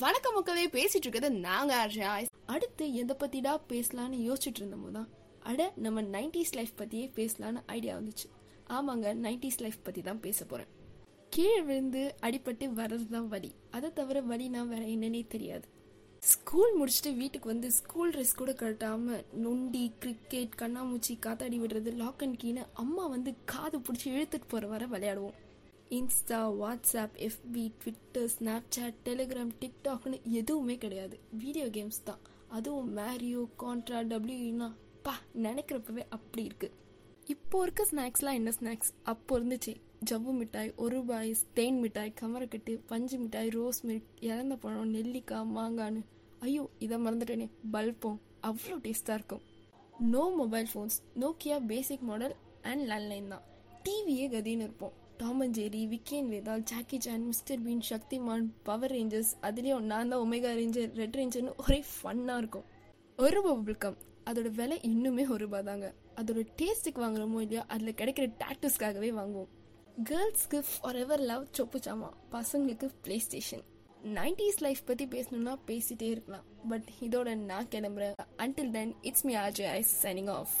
வணக்கம் மக்களே பேசிட்டு இருக்கிறது நாங்க அர்ஜயா அடுத்து எதை பத்திடா பேசலாம்னு யோசிச்சுட்டு இருந்தோம் தான் அட நம்ம நைன்டிஸ் லைஃப் பத்தியே பேசலாம்னு ஐடியா வந்துச்சு. ஆமாங்க நைன்டிஸ் லைஃப் பத்தி தான் பேச போறேன். கீழே விழுந்து அடிபட்டு வர்றது தான் வலி. அதை தவிர வலினா வேற என்னன்னே தெரியாது. ஸ்கூல் முடிச்சுட்டு வீட்டுக்கு வந்து ஸ்கூல் ட்ரெஸ் கூட கட்டாம நொண்டி கிரிக்கெட் கண்ணாமூச்சி காத்தாடி விடுறது லாக் அண்ட் கீனு அம்மா வந்து காது பிடிச்சி இழுத்துட்டு போற வர விளையாடுவோம். Insta WhatsApp FB Twitter Snapchat Telegram டிக்டாக்னு எதுவுமே கிடையாது. வீடியோ கேம்ஸ் தான். அதுவும் மேரியோ கான்ட்ரா டபிள்யூனா பா நினைக்கிறப்பவே அப்படி இருக்குது இப்போ இருக்க ஸ்நாக்ஸ்லாம் என்ன ஸ்நாக்ஸ் அப்போ இருந்துச்சு. ஜவ்வு மிட்டாய் ஒரு ரூபாய் தேன் மிட்டாய் கமரக்கட்டு பஞ்சு மிட்டாய் ரோஸ் மில்க் இறந்த பழம் நெல்லிக்காய் மாங்கான்னு ஐயோ இதை மறந்துட்டேனே. பல்பம் அவ்வளோ டேஸ்ட்டாக இருக்கும். No mobile phones Nokia basic model and landline தான். டிவியே கதின்னு இருப்போம். Tom and Jerry Vikram Vetal Jackie Chan Mister Bean Shaktimaan Power Rangers அதுலேயும் நான் தான் ஒமேகா ரேஞ்சர் ரெட் ரேஞ்சர்னு ஒரே ஃபன்னாக இருக்கும். ஒரு ரூபா கம் அதோட விலை இன்னுமே ஒரு ரூபா தாங்க. அதோட டேஸ்ட்டுக்கு வாங்குறோமோ இல்லையா அதில் கிடைக்கிற டேட்டூஸ்க்காகவே வாங்குவோம். கேர்ள்ஸ்க்கு ஃபார் எவர் லவ் சொப்பு சாமா பசங்களுக்கு ப்ளே ஸ்டேஷன் நைன்டிஸ் லைஃப் பற்றி பேசணும்னா பேசிட்டே இருக்கலாம். பட் இதோட நான் கிளம்புறேன். Until then it's me RJ I signing off